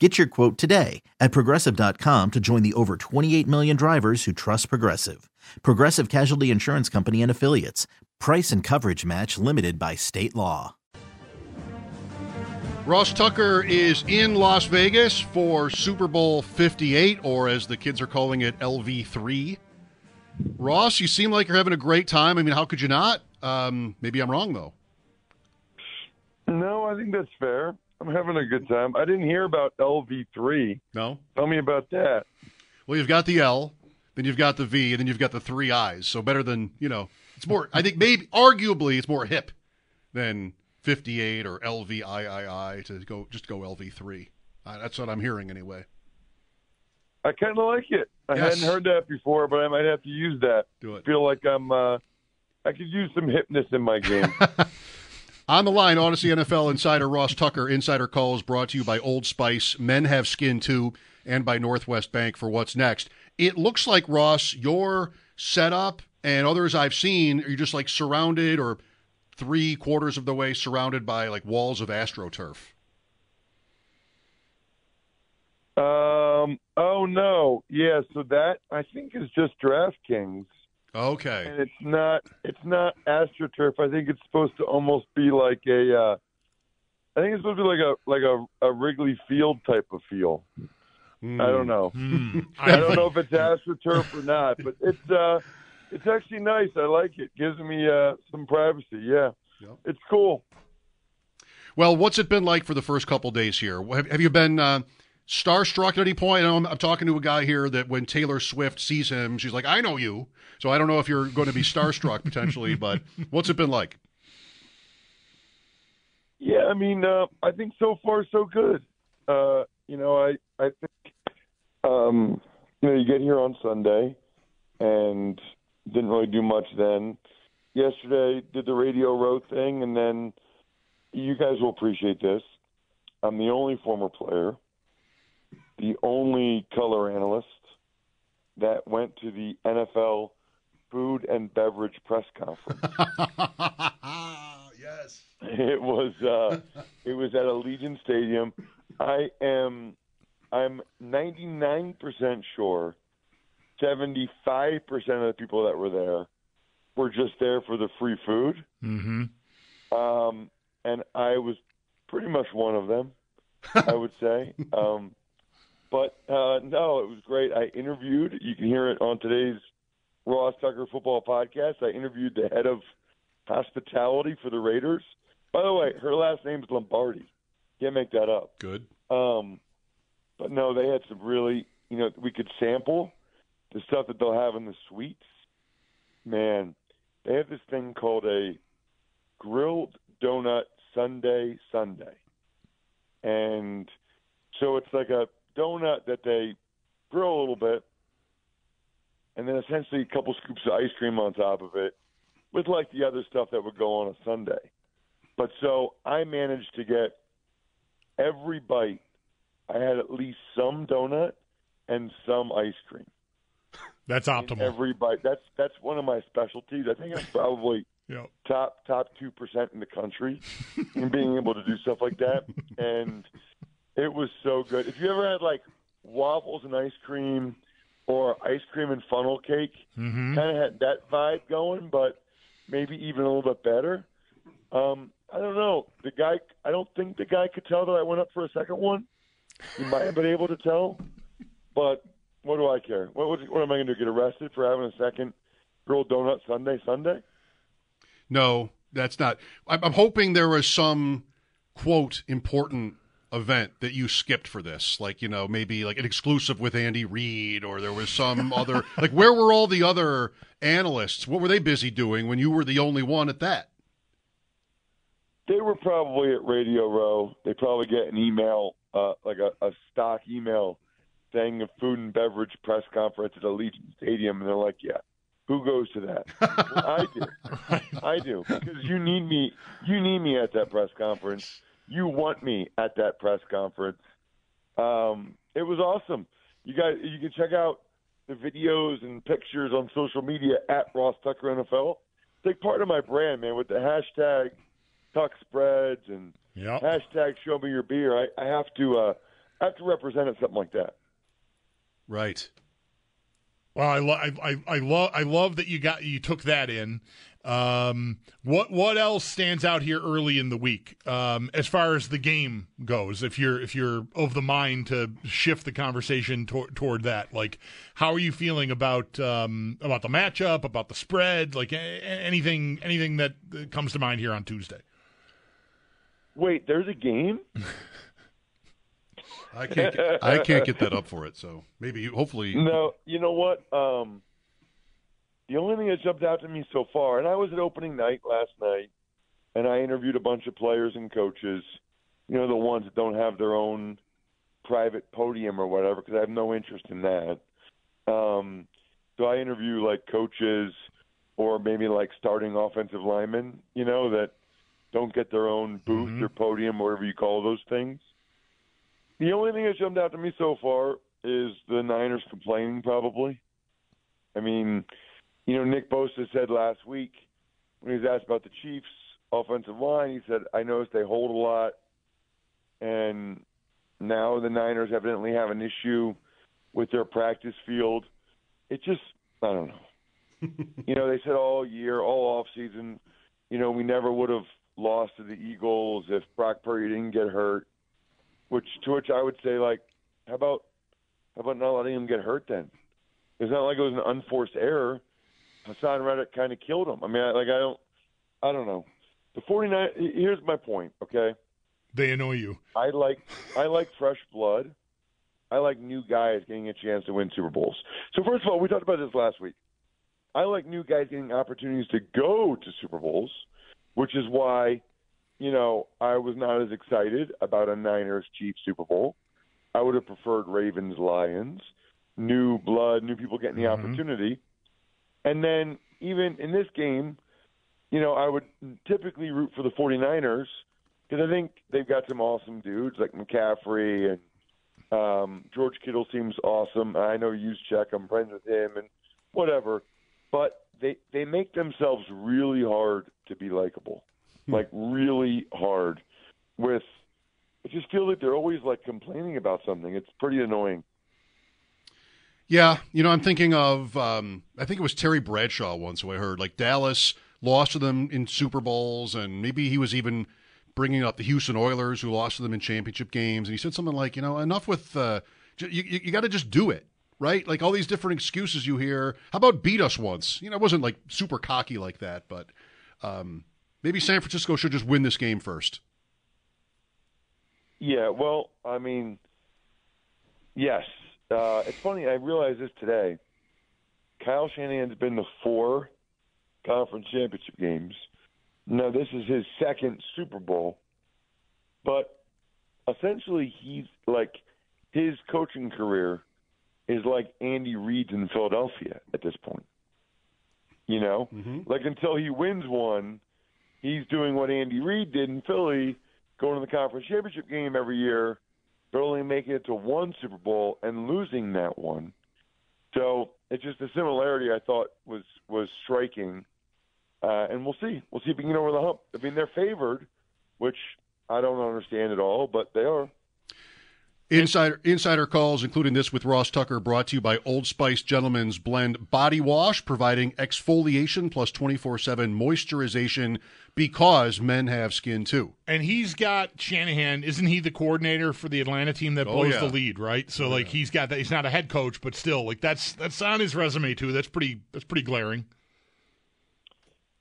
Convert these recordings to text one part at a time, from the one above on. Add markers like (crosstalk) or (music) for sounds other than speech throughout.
Get your quote today at progressive.com to join the over 28 million drivers who trust Progressive. Progressive Casualty Insurance Company and Affiliates. Price and coverage match limited by state law. Ross Tucker is in Las Vegas for Super Bowl 58, or as the kids are calling it, LV3. Ross, you seem like you're having a great time. I mean, how could you not? Um, maybe I'm wrong, though. No, I think that's fair. I'm having a good time. I didn't hear about LV3. No? Tell me about that. Well, you've got the L, then you've got the V, and then you've got the three I's. So better than, you know, it's more, I think maybe, arguably, it's more hip than 58 or LVIII to go, just go LV3. Uh, that's what I'm hearing anyway. I kind of like it. I Yes. hadn't heard that before, but I might have to use that. Do it. feel like I'm. Uh, I could use some hipness in my game. (laughs) On the line, Audacy NFL insider Ross Tucker. Insider calls brought to you by Old Spice. Men have skin too, and by Northwest Bank for what's next. It looks like Ross, your setup and others I've seen, you're just like surrounded or three quarters of the way surrounded by like walls of astroturf. um. Oh no. Yeah. So that I think is just DraftKings, Okay. and it's not. It's not AstroTurf. I think it's supposed to almost be like a. Uh, I think it's supposed to be like a like a, a Wrigley Field type of feel. I don't know. Hmm. (laughs) I don't know if it's AstroTurf or not, but it's uh, it's actually nice. I like it. Gives me uh, some privacy. Yeah, Yep. it's cool. Well, what's it been like for the first couple days here? Have, have you been uh, starstruck at any point? I know I'm, I'm talking to a guy here that when Taylor Swift sees him, she's like, "I know you." So I don't know if you're going to be starstruck (laughs) potentially, but what's it been like? Yeah, I mean, uh, I think so far so good. Uh, you know, I I think um, you know you get here on Sunday and didn't really do much then. Yesterday did the radio row thing, and then you guys will appreciate this. I'm the only former player, the only color analyst that went to the NFL food and beverage press conference. (laughs) yes. It was uh, it was at Allegiant Stadium. I am I'm 99% sure 75% of the people that were there were just there for the free food. Mm-hmm. Um, and I was pretty much one of them, I would say. (laughs) Um, but uh, no, it was great. I interviewed. You can hear it on today's Ross Tucker Football Podcast. I interviewed the head of hospitality for the Raiders. By the way, her last name is Lombardi. Can't make that up. Good. Um, but no, they had some really, you know, we could sample the stuff that they'll have in the suites. Man, they have this thing called a grilled donut Sunday Sunday. And so it's like a donut that they grill a little bit and then essentially a couple scoops of ice cream on top of it with like the other stuff that would go on a Sunday. But so I managed to get every bite. I had at least some donut and some ice cream. (laughs) That's optimal. Every bite. That's that's one of my specialties. I think I'm (laughs) probably Yeah. top top two percent in the country (laughs) in being able to do stuff like that. And it was so good. If you ever had like waffles and ice cream or ice cream and funnel cake, Mm-hmm. kind of had that vibe going, but maybe even a little bit better. Um, I don't know. The guy, I don't think the guy could tell that I went up for a second one. He might have been able to tell, but what do I care? What, what, what am I going to do? Get arrested for having a second grilled donut Sunday? Sunday? No, that's not. I'm, I'm hoping there was some quote important event that you skipped for this, like you know maybe like an exclusive with Andy Reid, or there was some (laughs) other like where were all the other analysts? What were they busy doing when you were the only one at that? They were probably at Radio Row. They probably get an email, uh, like a, a stock email, saying a food and beverage press conference at Allegiant Stadium, and they're like, "Yeah, who goes to that? well, (laughs) I do. I do because you need me. You need me at that press conference. You want me at that press conference. Um, it was awesome. You guys, you can check out the videos and pictures on social media at Ross Tucker NFL. Take part of my brand, man. With the hashtag Tuck Spreads and Yep. hashtag Show Me Your Beer, I, I have to. Uh, I have to represent it something like that. Right. Well, I, lo- I, I, I love I love that you got you took that in. Um, what what else stands out here early in the week um, as far as the game goes? If you're if you're of the mind to shift the conversation tor- toward that, like how are you feeling about um, about the matchup, about the spread, like a- a- anything anything that comes to mind here on Tuesday? Wait, there's a game. I can't. Get, I can't get that up for it. So maybe, hopefully, (laughs) No, you know what? Um, the only thing that jumped out to me so far, and I was at opening night last night, and I interviewed a bunch of players and coaches. You know, the ones that don't have their own private podium or whatever, because I have no interest in that. Um, so I interview like coaches or maybe like starting offensive linemen, you know, that don't get their own booth Mhm. or podium, whatever you call those things. The only thing that's jumped out to me so far is the Niners complaining, probably. I mean, you know, Nick Bosa said last week when he was asked about the Chiefs' offensive line, he said, I noticed they hold a lot. And now the Niners evidently have an issue with their practice field. It just, I don't know. (laughs) you know, they said all year, all off season, you know, we never would have lost to the Eagles if Brock Purdy didn't get hurt. Which to which I would say, like, how about how about not letting him get hurt then? It's not like it was an unforced error. Haason Reddick kind of killed him. I mean, I, like I don't, I don't know. The 49. Here's my point. Okay, They annoy you. I like I like fresh blood. I like new guys getting a chance to win Super Bowls. So first of all, we talked about this last week. I like new guys getting opportunities to go to Super Bowls, which is why, you know, I was not as excited about a Niners Chiefs Super Bowl. I would have preferred Ravens Lions, new blood, new people getting the Mhm. opportunity. And then even in this game, you know, I would typically root for the 49ers because I think they've got some awesome dudes like McCaffrey and um, George Kittle seems awesome. I know Juszczyk. I'm friends with him and whatever, but they they make themselves really hard to be likable, like really hard. With I just feel like they're always like complaining about something. It's pretty annoying. Yeah, you know, I'm thinking of. Um, I think it was Terry Bradshaw once who I heard like Dallas lost to them in Super Bowls, and maybe he was even bringing up the Houston Oilers who lost to them in championship games, and he said something like, you know, enough with. Uh, you you, you got to just do it, right? Like all these different excuses you hear. How about beat us once? You know, it wasn't like super cocky like that, but um, maybe San Francisco should just win this game first. Yeah, well, I mean, yes. Uh, it's funny. I realized this today. Kyle Shanahan's been to four conference championship games. Now this is his second Super Bowl, but essentially he's like his coaching career is like Andy Reid's in Philadelphia at this point. You know, Mhm. like until he wins one, he's doing what Andy Reid did in Philly, going to the conference championship game every year, but only making it to one Super Bowl and losing that one. So it's just a similarity I thought was was striking, uh, and we'll see. We'll see if we can get over the hump. I mean, they're favored, which I don't understand at all, but they are. Insider insider calls, including this with Ross Tucker, brought to you by Old Spice Gentleman's Blend Body Wash, providing exfoliation plus twenty four seven moisturization because men have skin too. And he's got Shanahan, isn't he the coordinator for the Atlanta team that Oh, blows yeah. the lead, right? So like he's got that he's not a head coach, but still like that's that's on his resume too. That's pretty that's pretty glaring.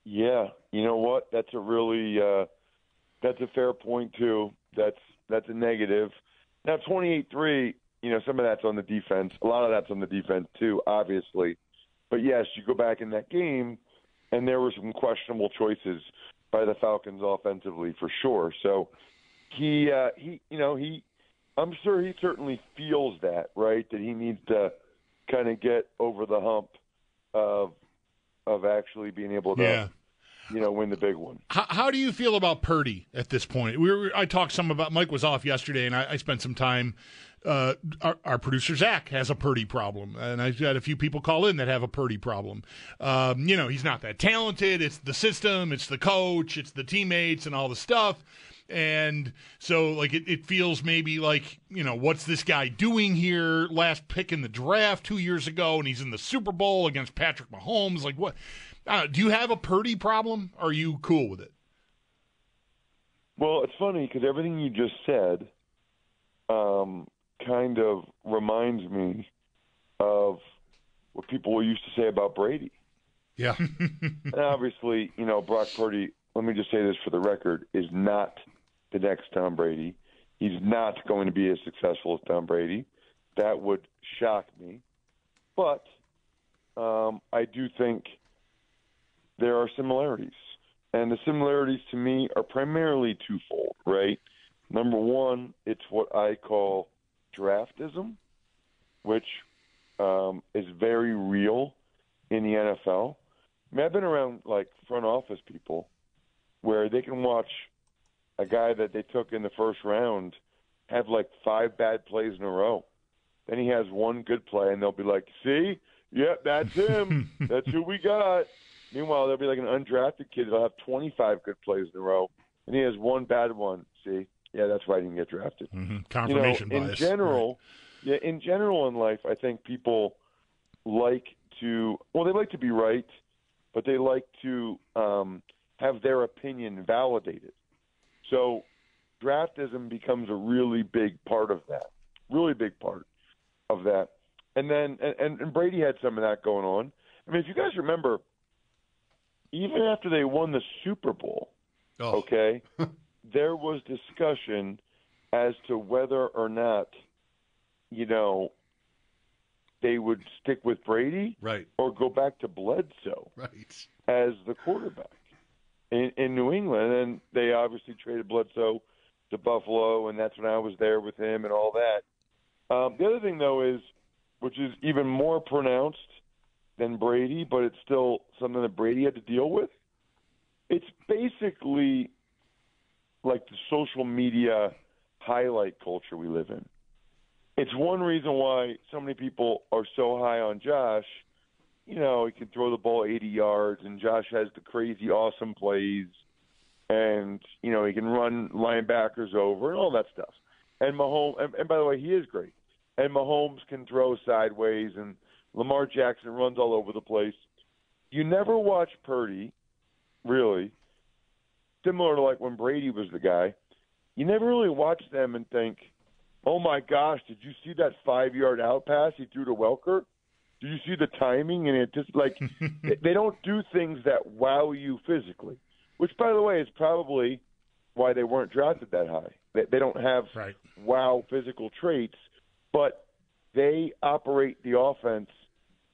Yeah, you know what? That's a really uh, that's a fair point too. That's that's a negative. Now twenty eight three, you know, some of that's on the defense. A lot of that's on the defense too, obviously. But yes, you go back in that game, and there were some questionable choices by the Falcons offensively for sure. So he uh, he you know he I'm sure he certainly feels that right that he needs to kind of get over the hump of of actually being able to Yeah. You know win the big one. How, how do you feel about Purdy at this point? We were, I talked some about Mike was off yesterday, and I, I spent some time. Uh, our, our producer Zach has a Purdy problem, and I've had a few people call in that have a Purdy problem. Um, you know, he's not that talented. It's the system, it's the coach, it's the teammates, and all the stuff. And so, like, it, it feels maybe like, you know, what's this guy doing here? Last pick in the draft two years ago, and he's in the Super Bowl against Patrick Mahomes. Like, what? Uh, do you have a Purdy problem? Are you cool with it? Well, it's funny because everything you just said um, kind of reminds me of what people used to say about Brady. Yeah. (laughs) And obviously, you know, Brock Purdy, let me just say this for the record, is not the next Tom Brady. He's not going to be as successful as Tom Brady. That would shock me. But um, I do think there are similarities. And the similarities to me are primarily twofold, right? Number one, it's what I call draftism, which um, is very real in the NFL. I mean, I've been around like front office people where they can watch a guy that they took in the first round have like five bad plays in a row. Then he has one good play, and they'll be like, "See, yep, that's him. (laughs) that's who we got." Meanwhile, there'll be like an undrafted kid that'll have 25 good plays in a row, and he has one bad one. See, yeah, that's why he didn't get drafted Mm-hmm. you know, Confirmation in bias. general, yeah, in general in life, I think people like to well, they like to be right, but they like to um, have their opinion validated. So, draftism becomes a really big part of that. Really big part of that. And then, and, and Brady had some of that going on. I mean, if you guys remember, even after they won the Super Bowl, Oh. okay, (laughs) there was discussion as to whether or not, you know, they would stick with Brady Right. or go back to Bledsoe Right. as the quarterback in, in New England. And they obviously traded Bledsoe to Buffalo, and that's when I was there with him and all that. Um, the other thing, though, is which is even more pronounced than Brady, but it's still something that Brady had to deal with. It's basically like the social media highlight culture we live in. It's one reason why so many people are so high on Josh you know, he can throw the ball 80 yards, and Josh has the crazy, awesome plays, and you know he can run linebackers over and all that stuff. And Mahomes, and, and by the way, he is great. And Mahomes can throw sideways, and Lamar Jackson runs all over the place. You never watch Purdy, really, similar to like when Brady was the guy. You never really watch them and think, "Oh my gosh, did you see that five-yard out pass he threw to Welker?" Do you see the timing? And it just (laughs) like they- they don't do things that wow you physically, which by the way is probably why they weren't drafted that high. They, they don't have Right. wow physical traits, but they operate the offense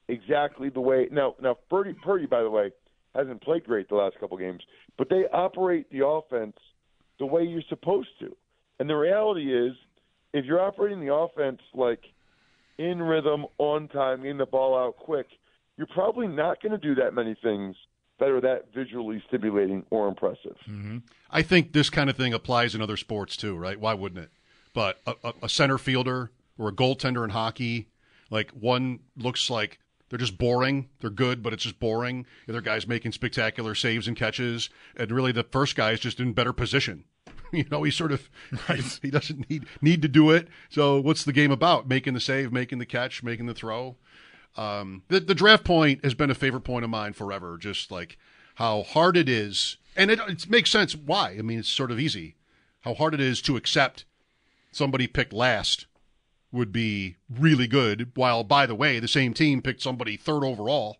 exactly the way. Now, now Purdy, Purdy, by the way, hasn't played great the last couple games, but they operate the offense the way you're supposed to. And the reality is, if you're operating the offense like in rhythm, on time, getting the ball out quick, you're probably not going to do that many things that are that visually stimulating or impressive. Mm-hmm. I think this kind of thing applies in other sports too, right? Why wouldn't it? But a, a center fielder or a goaltender in hockey, like one looks like they're just boring. They're good, but it's just boring. The other guy's making spectacular saves and catches, and really the first guy is just in better position. (laughs) you know, he sort of (laughs) he doesn't need need to do it. So what's the game about? Making the save, making the catch, making the throw. Um, the the draft point has been a favorite point of mine forever. Just like how hard it is, and it, it makes sense why. I mean, it's sort of easy. How hard it is to accept somebody picked last would be really good. While, by the way, the same team picked somebody third overall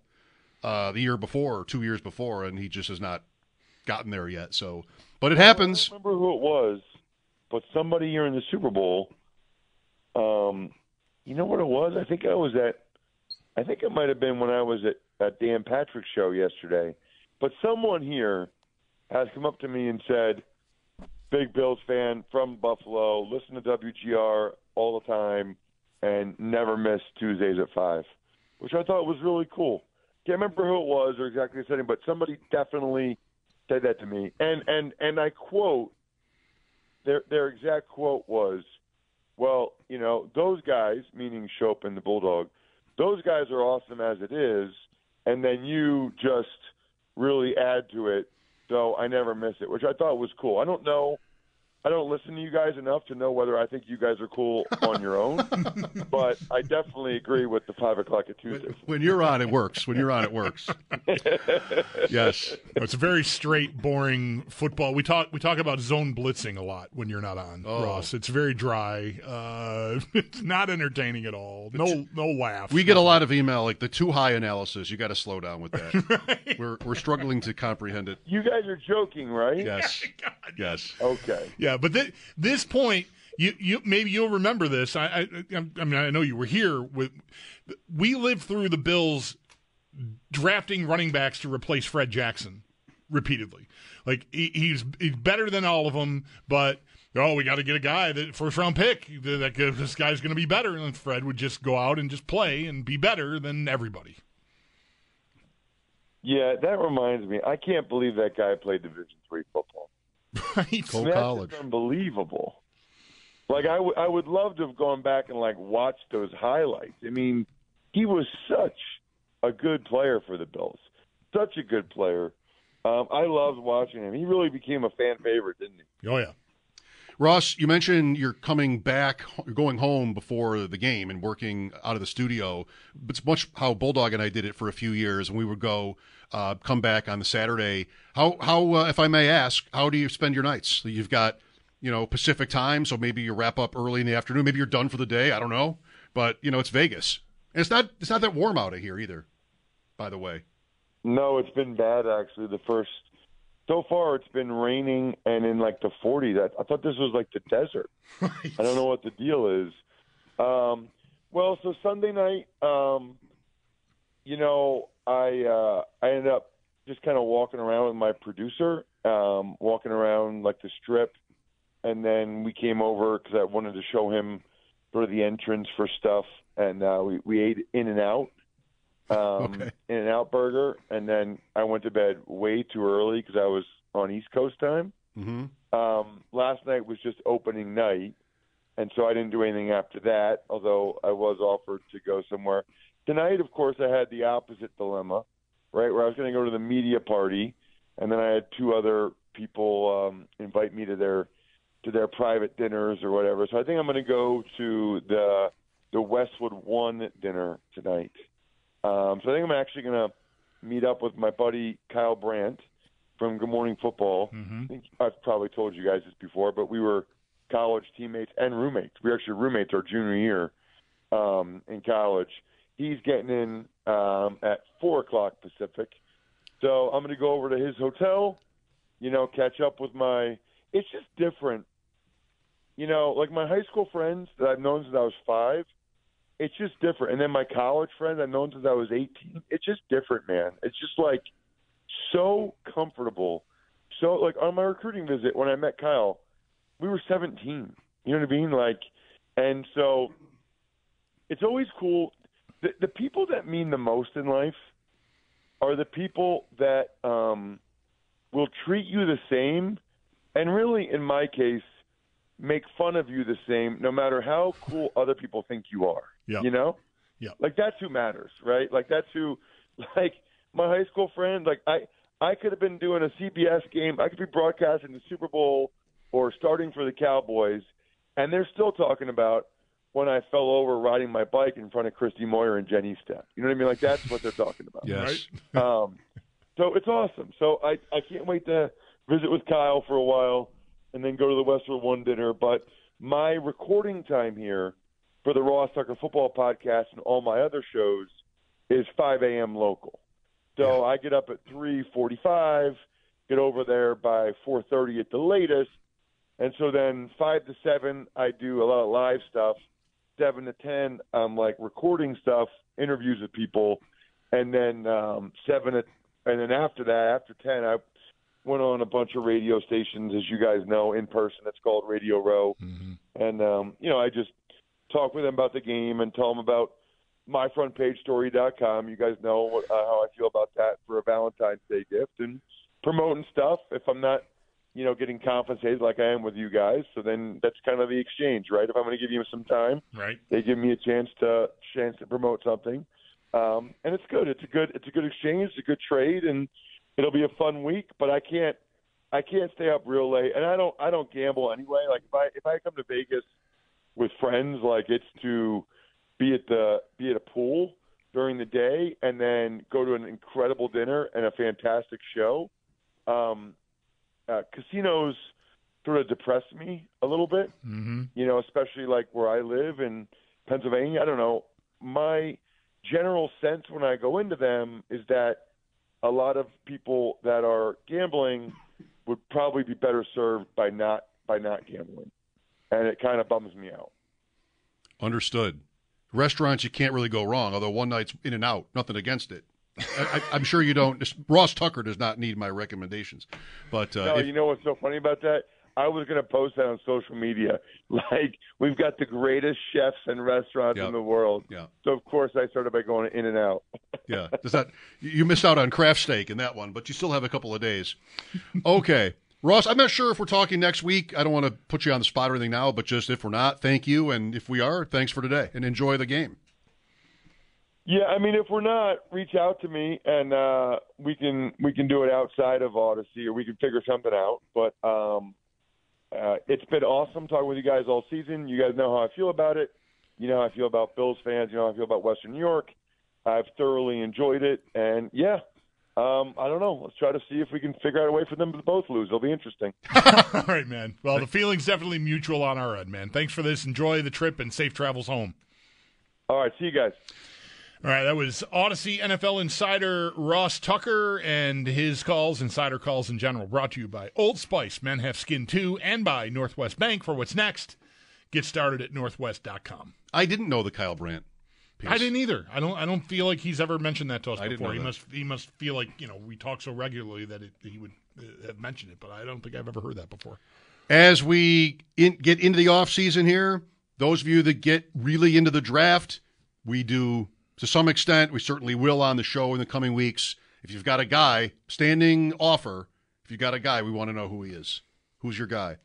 uh, the year before or two years before, and he just has not gotten there yet. So, but it happens. I don't remember who it was, but somebody here in the Super Bowl. Um, you know what it was? I think I was at. I think it might have been when I was at, at Dan Patrick's show yesterday. But someone here has come up to me and said, "Big Bills fan from Buffalo, listen to WGR all the time, and never miss Tuesdays at five, which I thought was really cool. Can't remember who it was or exactly the setting, but somebody definitely said that to me. And and and I quote their their exact quote was, "Well, you know, those guys, meaning Schopp and the Bulldog, those guys are awesome as it is, and then you just really add to it. So I never miss it, which I thought was cool. I don't know I don't listen to you guys enough to know whether I think you guys are cool on your own, (laughs) but I definitely agree with the five o'clock at Tuesday. When you're on, it works. When you're on, it works. (laughs) yes, it's very straight, boring football. We talk we talk about zone blitzing a lot when you're not on, oh. Ross. It's very dry. Uh, (laughs) it's not entertaining at all. No, no laugh. We get a lot of email like the too high analysis. You got to slow down with that. right. We're we're struggling to comprehend it. You guys are joking, right? Yes. Yes. Okay. Yeah. But th- this point, you you maybe you'll remember this. I, I I mean I know you were here with. We lived through the Bills drafting running backs to replace Fred Jackson repeatedly. Like he, he's he's better than all of them, but oh, we got to get a guy that first round pick that this guy's going to be better, and Fred would just go out and just play and be better than everybody. Yeah, that reminds me. I can't believe that guy played Division three football. (laughs) Right. Cole That's College. unbelievable. Like I, w- I would love to have gone back and like watched those highlights. I mean, he was such a good player for the Bills. Such a good player. Um, I loved watching him. He really became a fan favorite, didn't he? Oh yeah. Ross, you mentioned you're coming back, going home before the game and working out of the studio. It's much how Bulldog and I did it for a few years, and we would go uh, come back on the Saturday. How how uh, if I may ask, how do you spend your nights? You've got you know Pacific time, so maybe you wrap up early in the afternoon. Maybe you're done for the day. I don't know, but you know it's Vegas, and it's not it's not that warm out of here either. By the way, no, it's been bad actually. The first so far it's been raining and in like the 40s. I, I thought this was like the desert. Right. I don't know what the deal is. Um, well, so Sunday night, um, you know, I uh, I ended up just kind of walking around with my producer, um, walking around like the strip, and then we came over because I wanted to show him sort of the entrance for stuff, and uh, we we ate In-N-Out, um, okay. In-N-Out burger, and then I went to bed way too early because I was on East Coast time. Mm-hmm. Um, last night was just opening night, and so I didn't do anything after that. Although I was offered to go somewhere Tonight, of course, I had the opposite dilemma, right, where I was going to go to the media party, and then I had two other people um, invite me to their to their private dinners or whatever. So I think I'm going to go to the the Westwood One dinner tonight. Um, so I think I'm actually going to meet up with my buddy Kyle Brandt from Good Morning Football. Mm-hmm. I think I've probably told you guys this before, but we were college teammates and roommates. We were actually roommates our junior year um, in college he's getting in um, at four o'clock Pacific. So I'm going to go over to his hotel, you know, catch up with my. It's just different, you know, like my high school friends that I've known since I was five. It's just different, and then my college friends I've known since I was 18. It's just different, man. It's just like so comfortable. So like on my recruiting visit when I met Kyle, we were 17. You know what I mean? Like, and so it's always cool the, the people that mean the most in life are the people that um, will treat you the same, and really, in my case, make fun of you the same, no matter how cool other people think you are. Yeah. You know. Yeah. Like that's who matters, right? Like that's who, (laughs) like my high school friend. Like I, I could have been doing a CBS game. I could be broadcasting the Super Bowl or starting for the Cowboys, and they're still talking about when I fell over riding my bike in front of Christy Moyer and Jenny Step. You know what I mean? Like that's what they're talking about. Yes. (laughs) Um, so it's awesome. So I I can't wait to visit with Kyle for a while, and then go to the Westwood One dinner. But my recording time here for the Ross Tucker Football Podcast and all my other shows is 5 a.m. local. So I get up at 3:45, get over there by 4:30 at the latest, and so then five to seven I do a lot of live stuff. Seven to ten I'm like recording stuff, interviews with people, and then um, seven to, and then after that, after ten, I went on a bunch of radio stations, as you guys know, in person. It's called Radio Row, and um, you know I just talk with them about the game and tell them about myfrontpagestory.com. You guys know what, uh, how I feel about that for a Valentine's Day gift and promoting stuff. If I'm not, you know, getting compensated like I am with you guys, so then that's kind of the exchange, right? If I'm going to give you some time, Right. they give me a chance to chance to promote something, um, and it's good. It's a good it's a good exchange. It's a good trade, and it'll be a fun week. But I can't I can't stay up real late, and I don't I don't gamble anyway. Like if I if I come to Vegas with friends, like it's to be at the be at a pool during the day and then go to an incredible dinner and a fantastic show. Um, uh, casinos sort of depress me a little bit Mm-hmm. you know, especially like where I live in Pennsylvania. I don't know. My general sense when I go into them is that a lot of people that are gambling would probably be better served by not by not gambling, and it kind of bums me out. Understood. Restaurants, you can't really go wrong. Although one night's in and out, nothing against it. I, I'm sure you don't. Ross Tucker does not need my recommendations, but uh, No, if- you know what's so funny about that? I was going to post that on social media. (laughs) Like we've got the greatest chefs and restaurants Yep. in the world. Yeah. So of course I started by going in and out. (laughs) yeah, does that you missed out on craft steak in that one, but you still have a couple of days. Okay, Ross, I'm not sure if we're talking next week. I don't want to put you on the spot or anything now, but just if we're not, thank you, and if we are, thanks for today, and enjoy the game. Yeah, I mean, if we're not, reach out to me and uh, we can we can do it outside of Audacy, or we can figure something out. But um, uh, it's been awesome talking with you guys all season. You guys know how I feel about it. You know how I feel about Bills fans. You know how I feel about Western New York. I've thoroughly enjoyed it, and yeah, um, I don't know. Let's try to see if we can figure out a way for them to both lose. It'll be interesting. (laughs) All right, man. Well, the feeling's definitely mutual on our end, man. Thanks for this. Enjoy the trip and safe travels home. All right, see you guys. All right, that was Audacy NFL insider Ross Tucker and his calls, insider calls in general, brought to you by Old Spice, Men Have Skin Too, and by Northwest Bank for what's next. Get started at northwest.com. I didn't know the Kyle Brandt. Piece. I didn't either. I don't. I don't feel like he's ever mentioned that to us I before. He must. He must feel like you know we talk so regularly that it, he would uh, have mentioned it, but I don't think I've ever heard that before. As we in, get into the off season here, those of you that get really into the draft, we do to some extent. We certainly will on the show in the coming weeks. If you've got a guy standing offer, if you've got a guy, we want to know who he is. Who's your guy?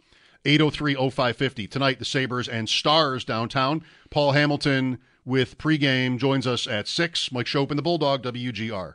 803-0550. Tonight, the Sabres and Stars downtown. Paul Hamilton with pregame joins us at 6. Mike Schopp and, the Bulldog, WGR.